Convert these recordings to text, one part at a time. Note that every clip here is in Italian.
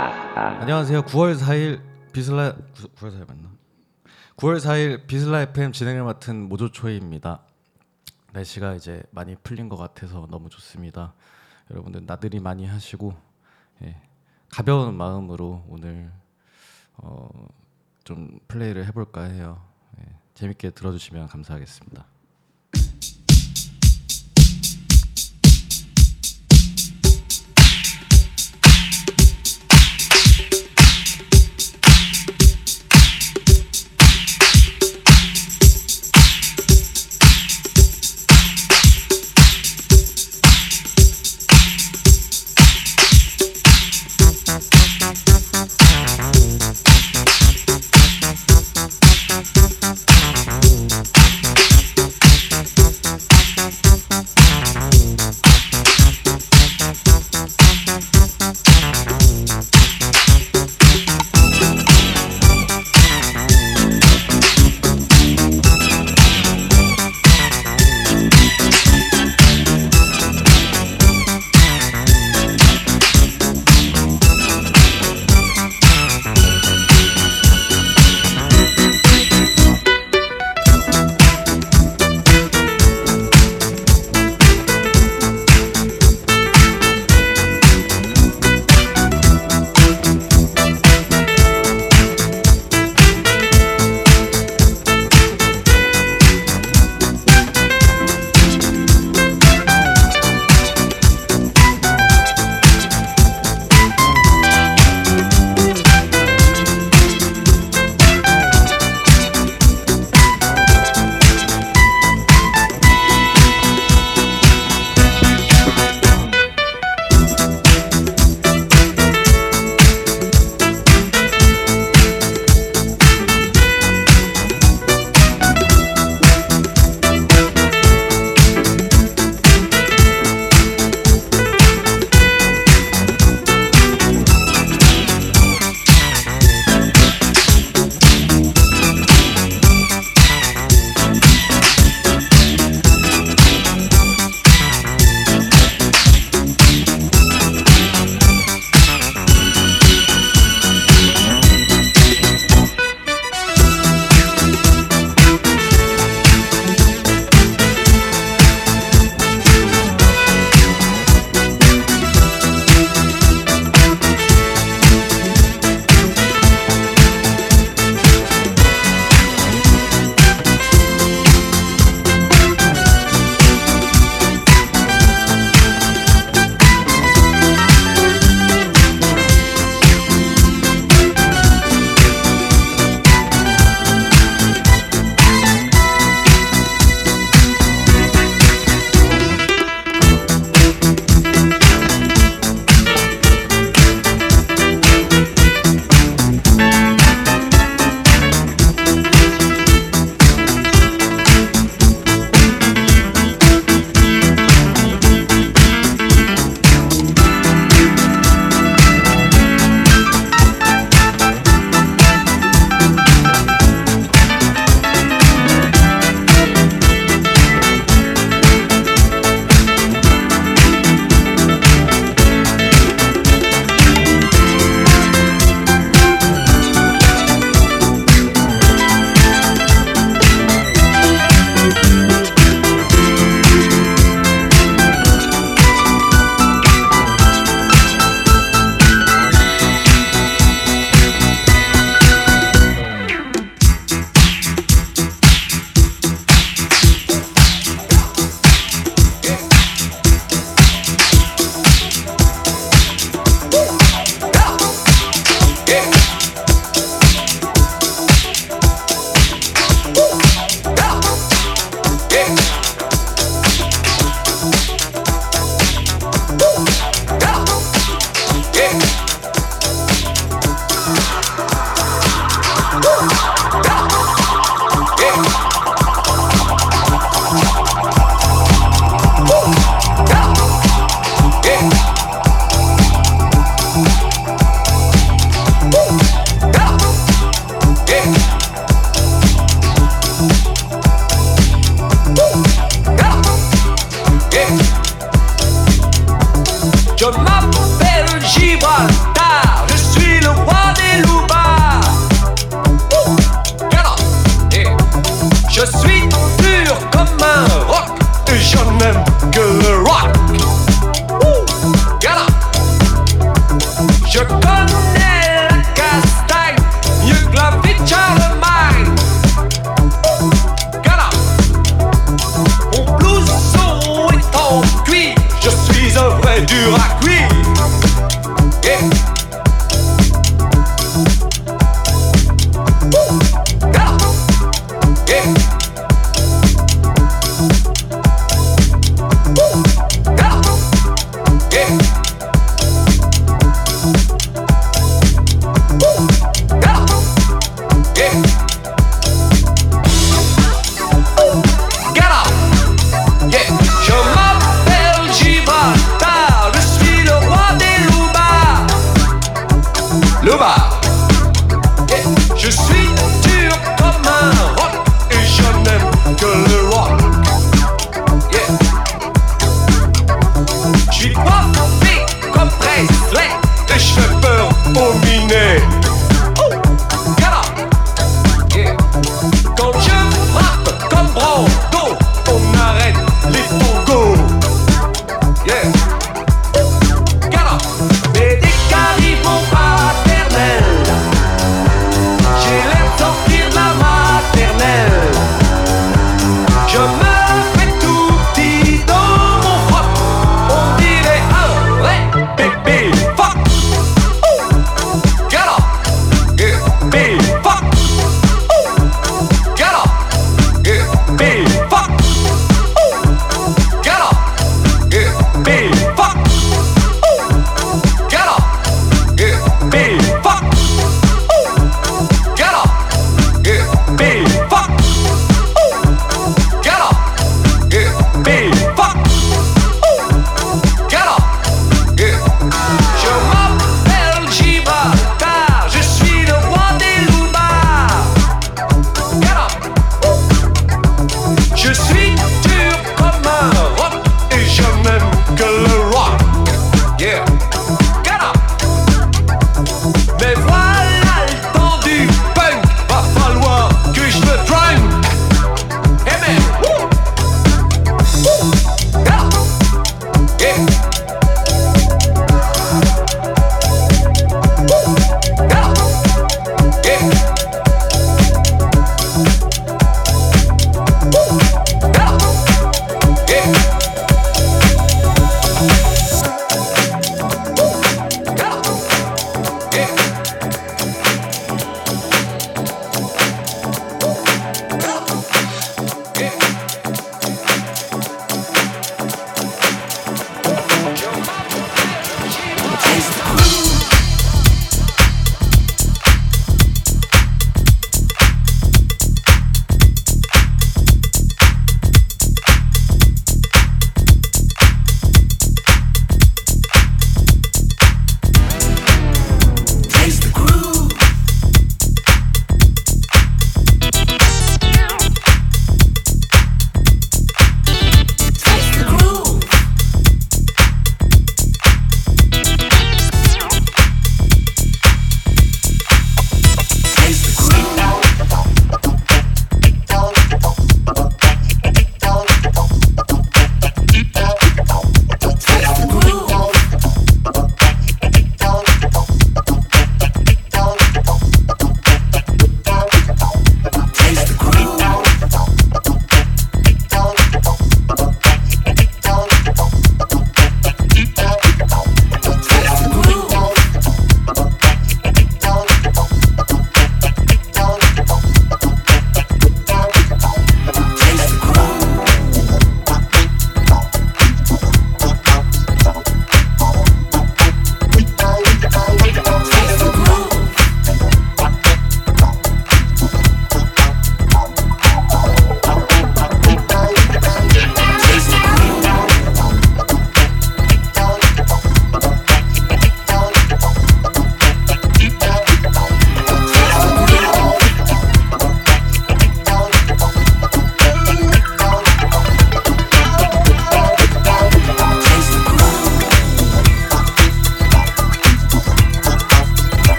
안녕하세요. 9월 4일 비슬라 9, 월 4일 맞나? 9월 4일 비슬라 FM 진행을 맡은 모조초이입니다. 날씨가 이제 많이 풀린 것 같아서 너무 좋습니다. 여러분들 나들이 많이 하시고 예, 가벼운 마음으로 오늘 어, 좀 플레이를 해볼까 해요. 예, 재밌게 들어주시면 감사하겠습니다.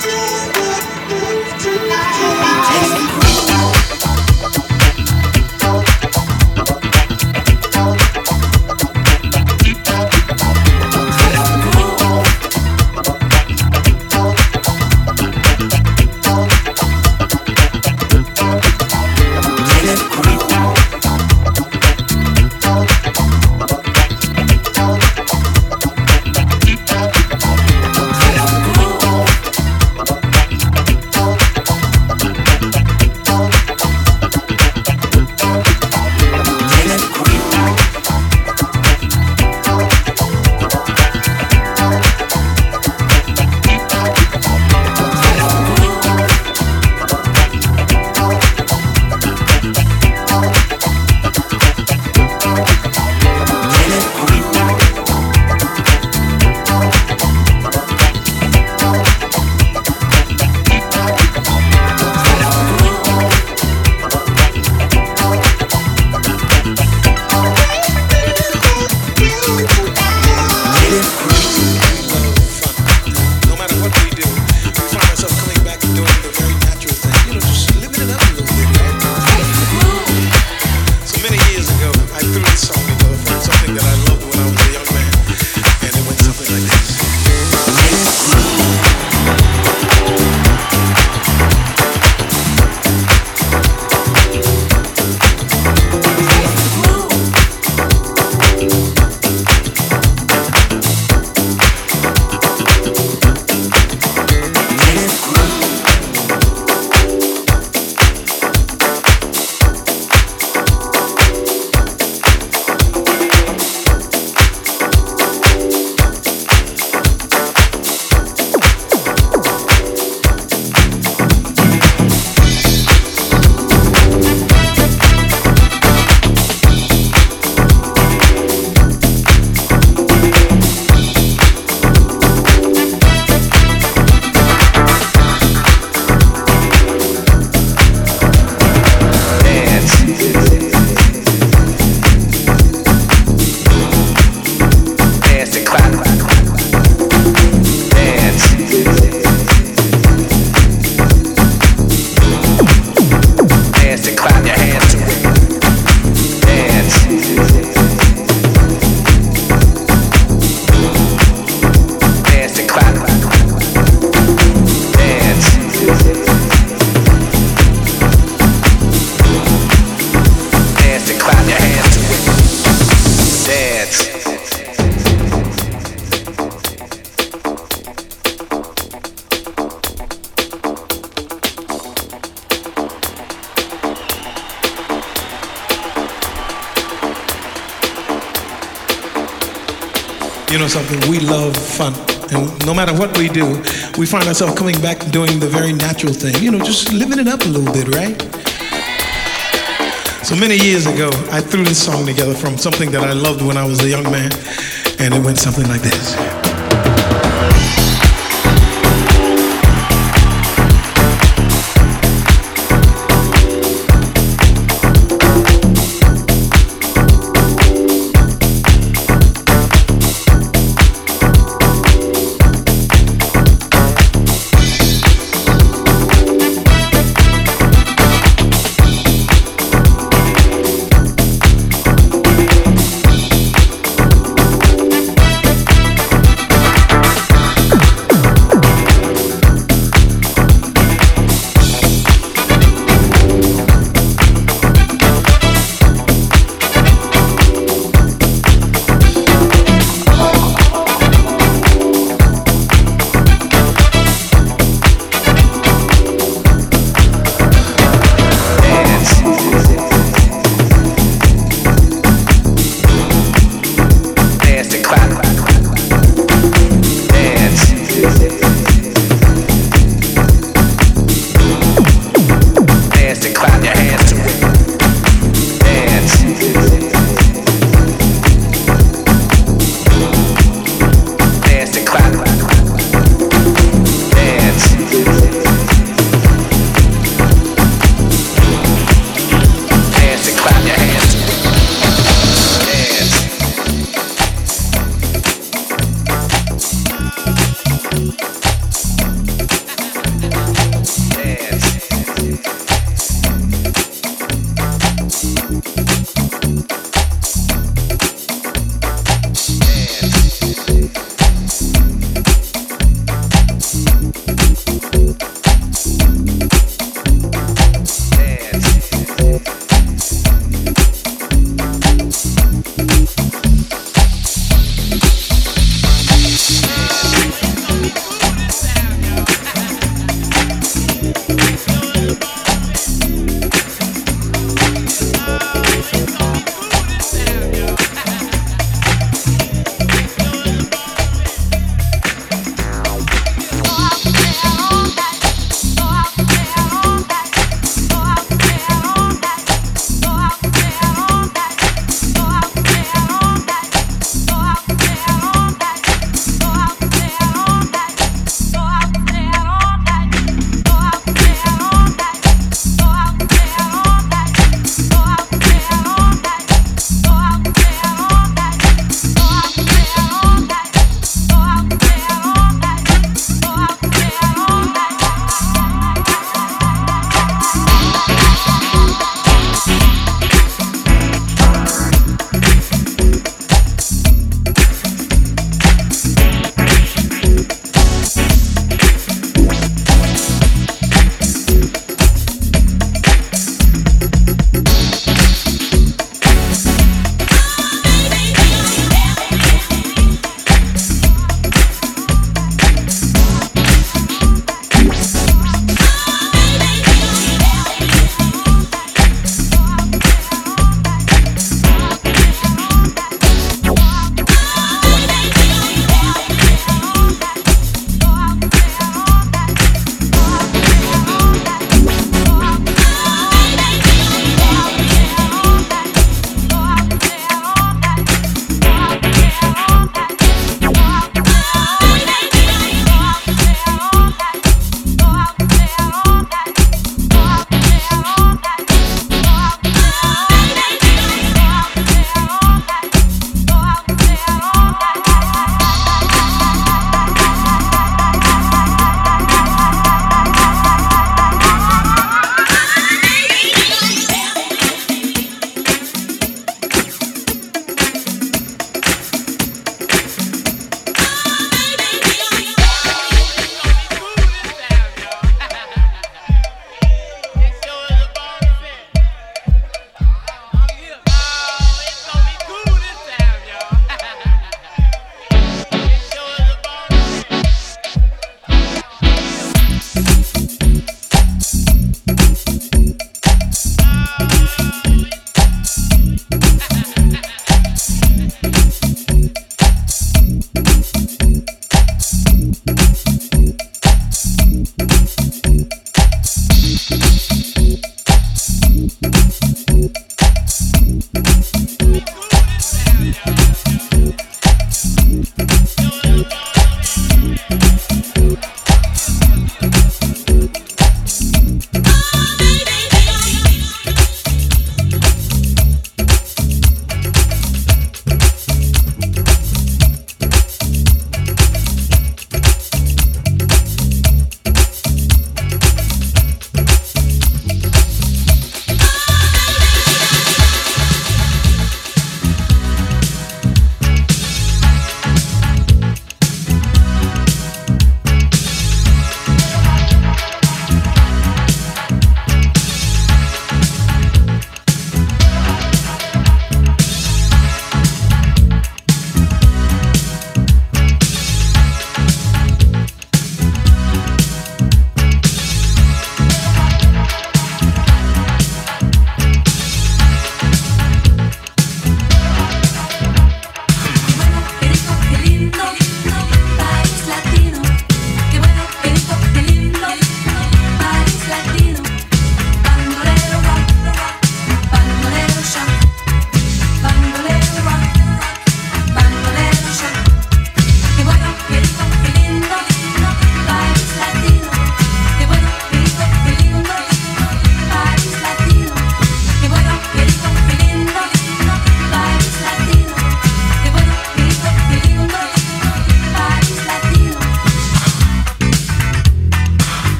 Tonight. Matter what we do, we find ourselves coming back and doing the very natural thing. You know, just living it up a little bit, right? So many years ago, I threw this song together from something that I loved when I was a young man, and it went something like this.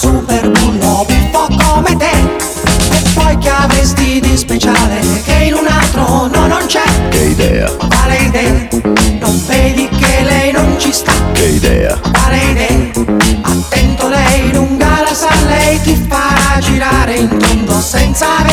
super bullo po' come te. E poi che avresti di speciale che in un altro no non c'è. Che idea. Quale idea. Non vedi che lei non ci sta. Che idea. Quale idea. Attento lei lunga la sa lei ti farà girare in mondo senza vedere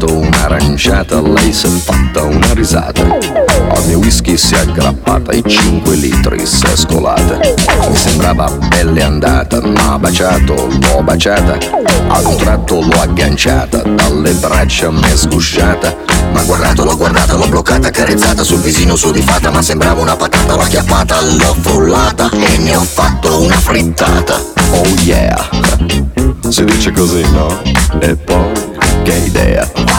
dato un'aranciata, lei si è fatta una risata. Al mio whisky si è aggrappata e 5 litri si è scolata. Mi sembrava pelle andata, ma baciato, l'ho baciata. A un tratto l'ho agganciata, dalle braccia m'è sgusciata. Ma guardato, l'ho guardata, l'ho bloccata, carezzata sul visino su di fatta. Ma sembrava una patata, l'ho acchiappata, l'ho frullata e ne ho fatto una frittata. Oh yeah! Si dice così, no? E poi che idea!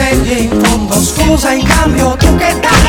te bien fondos. Cosa en cambio, tú que estás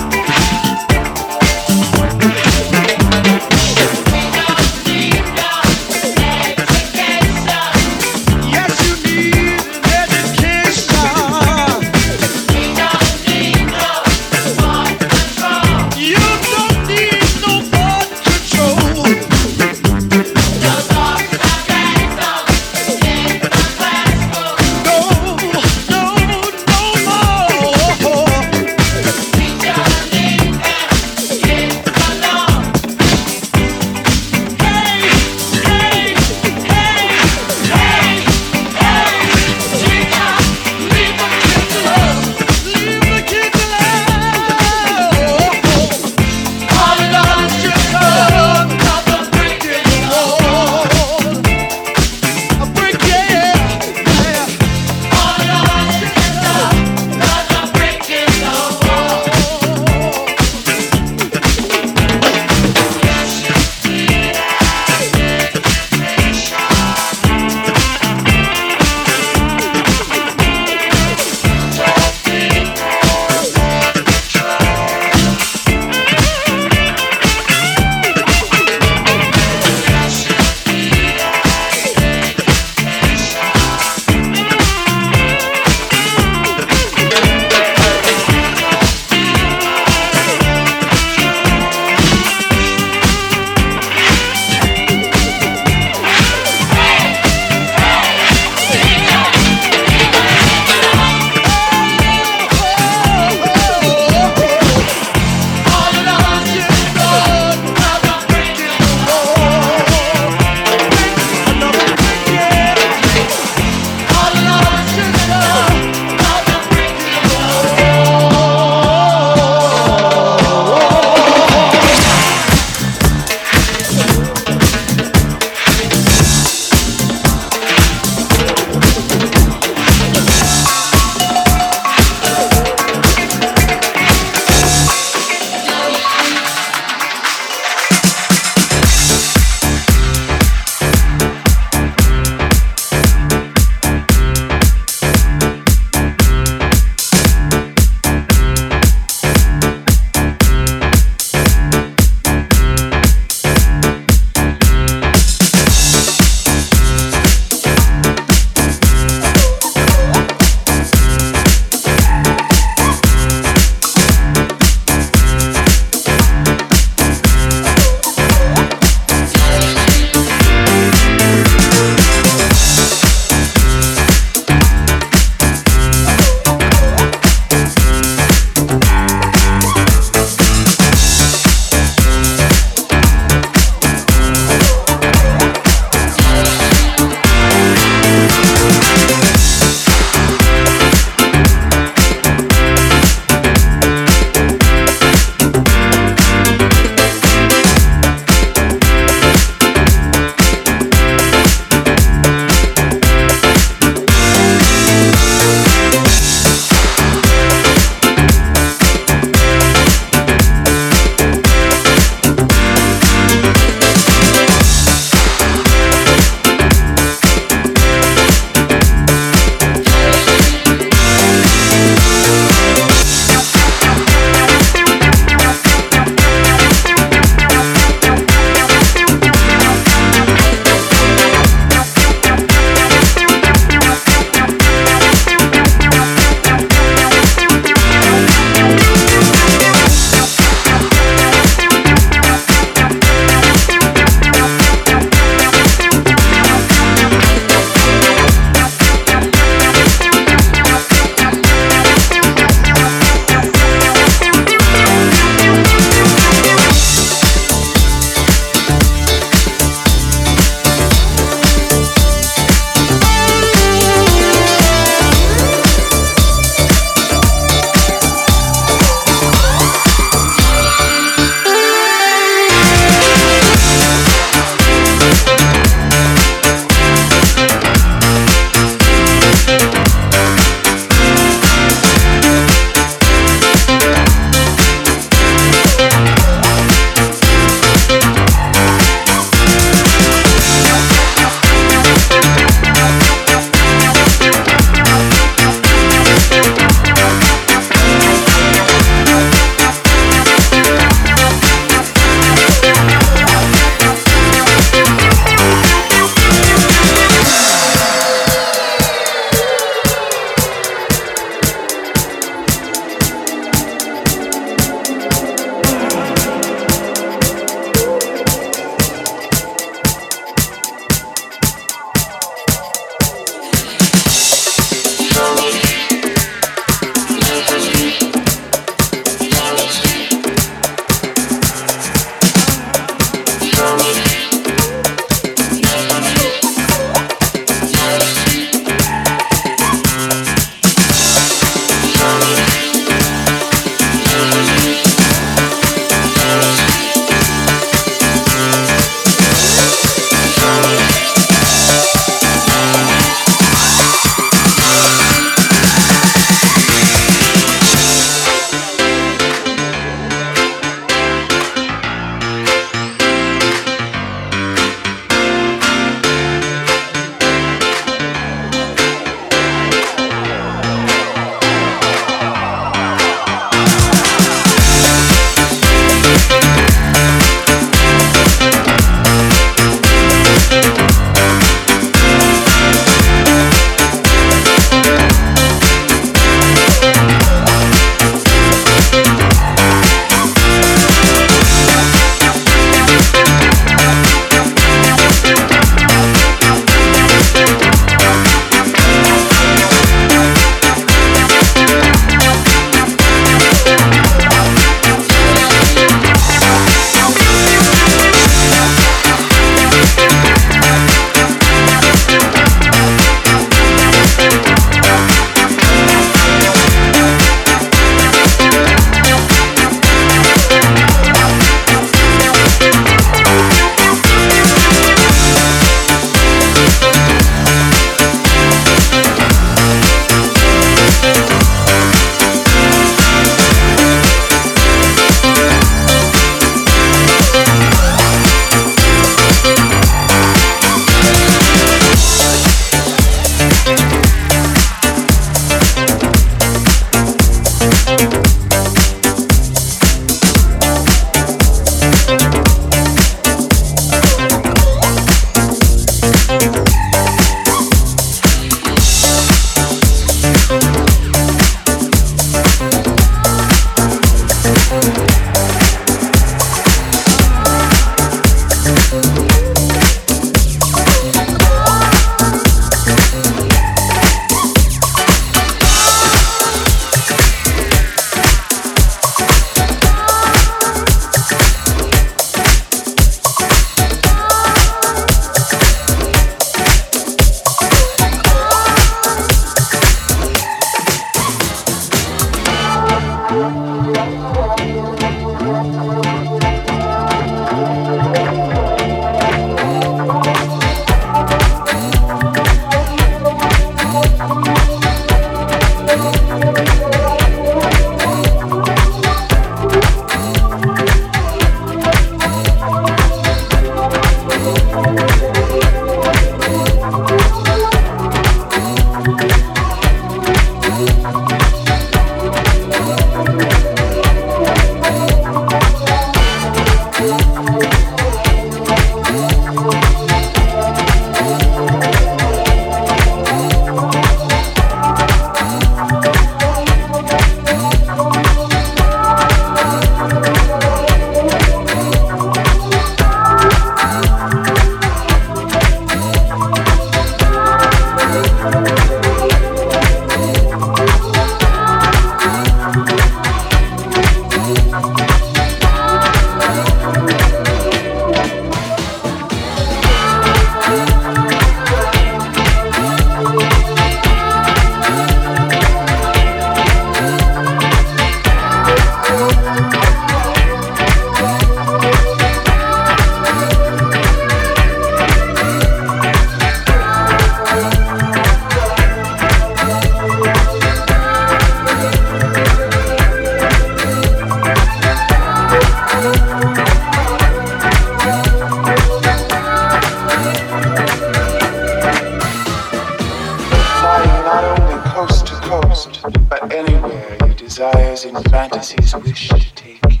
and fantasies wish to take.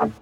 You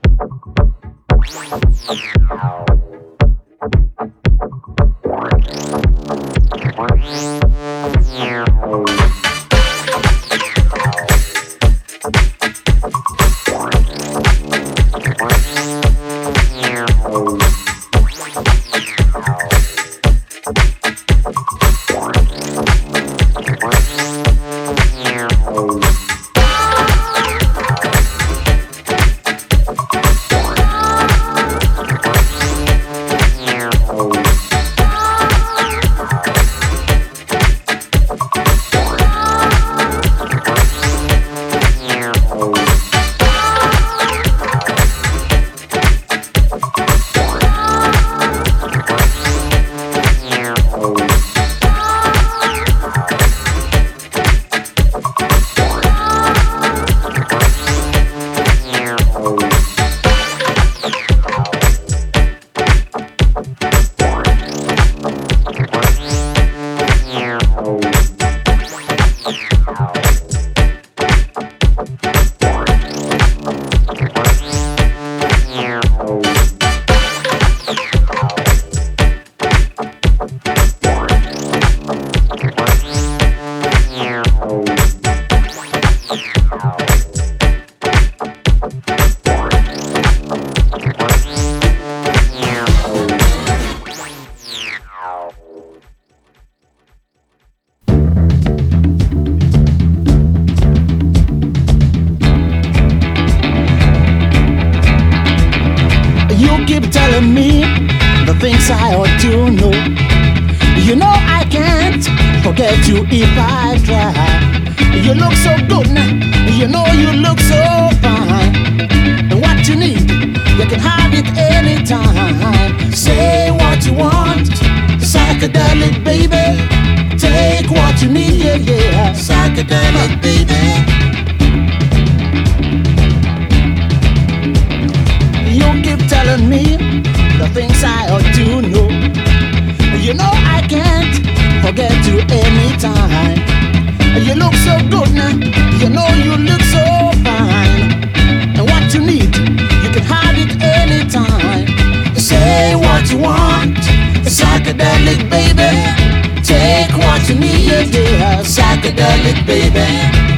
like it, baby.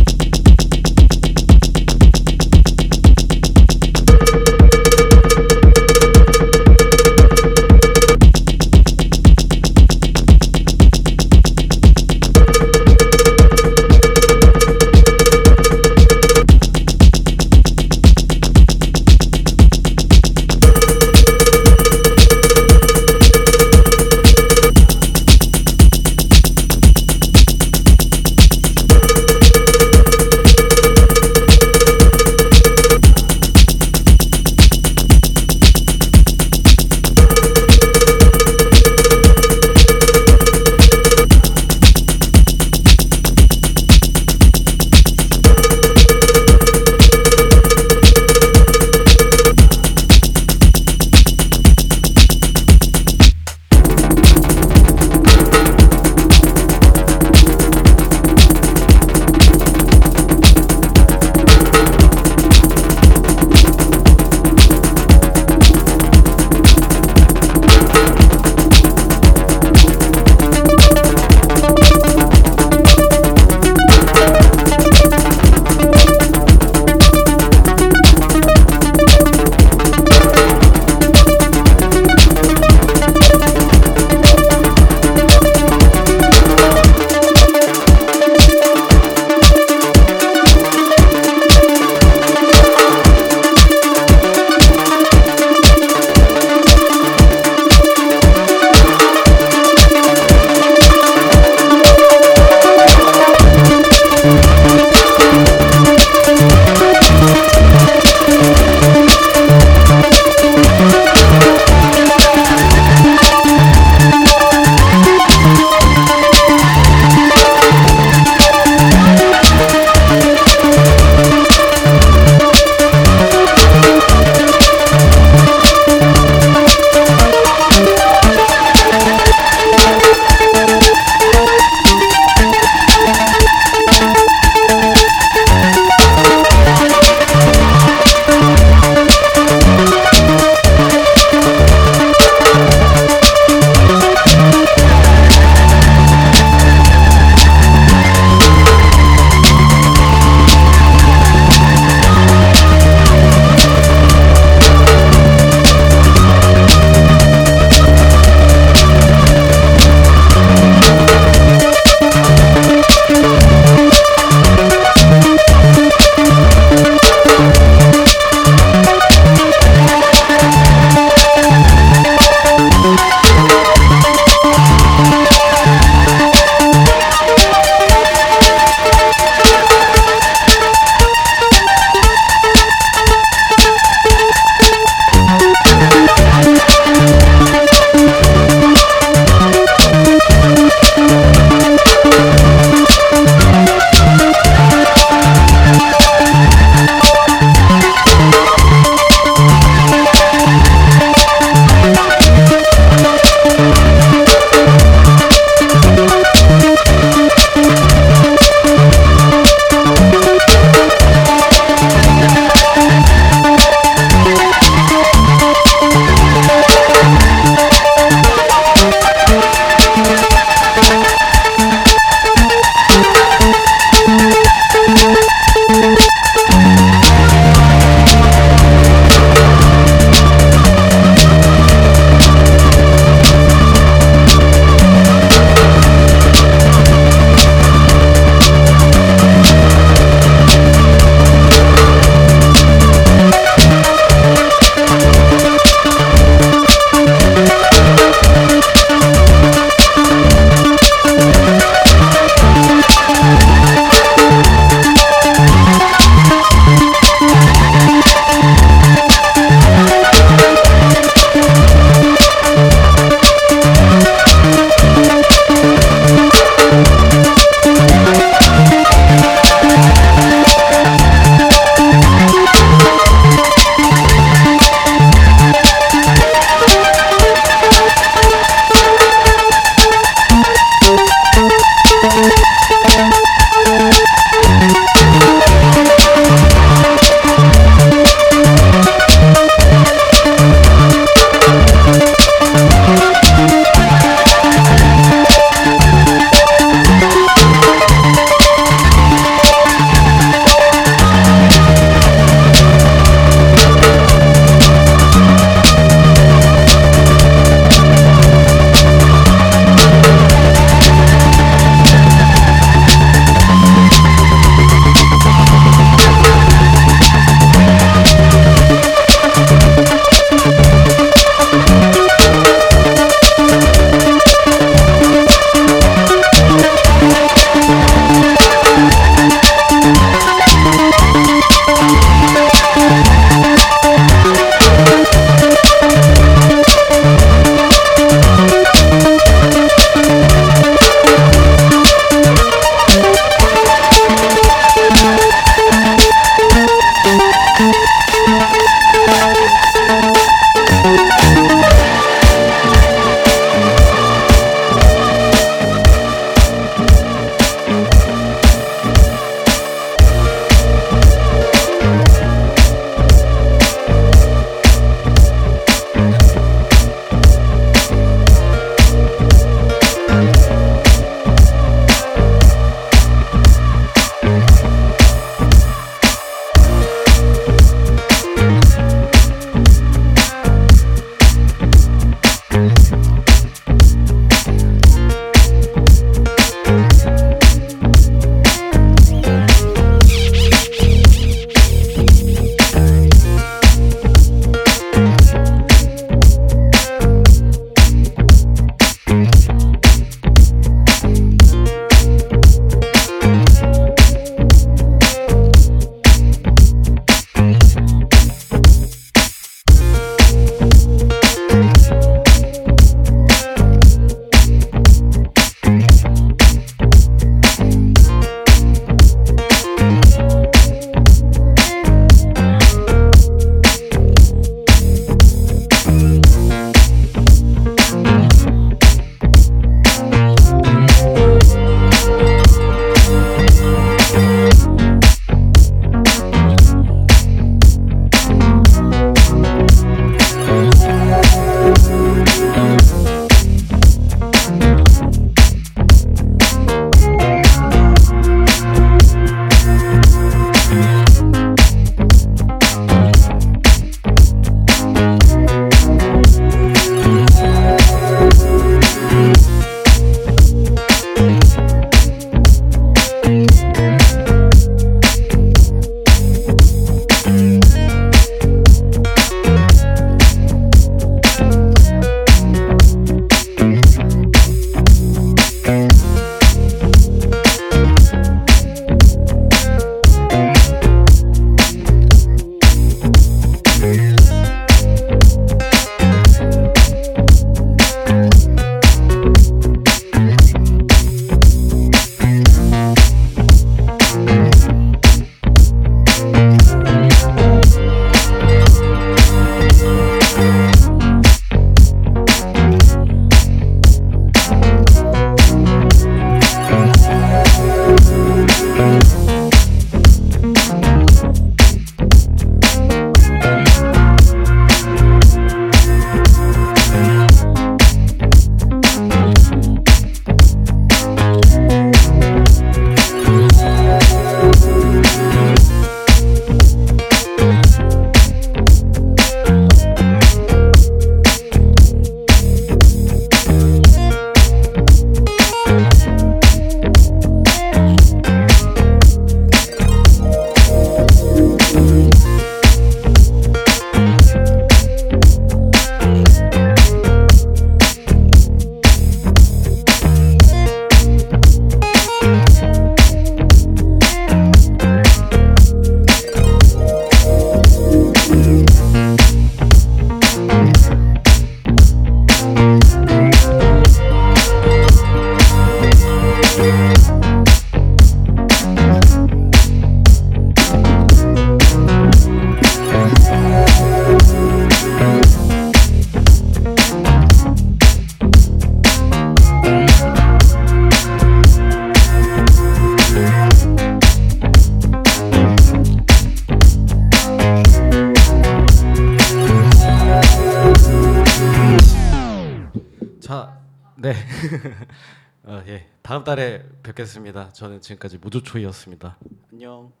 뵙겠습니다. 저는 지금까지 무조초이였습니다. 안녕.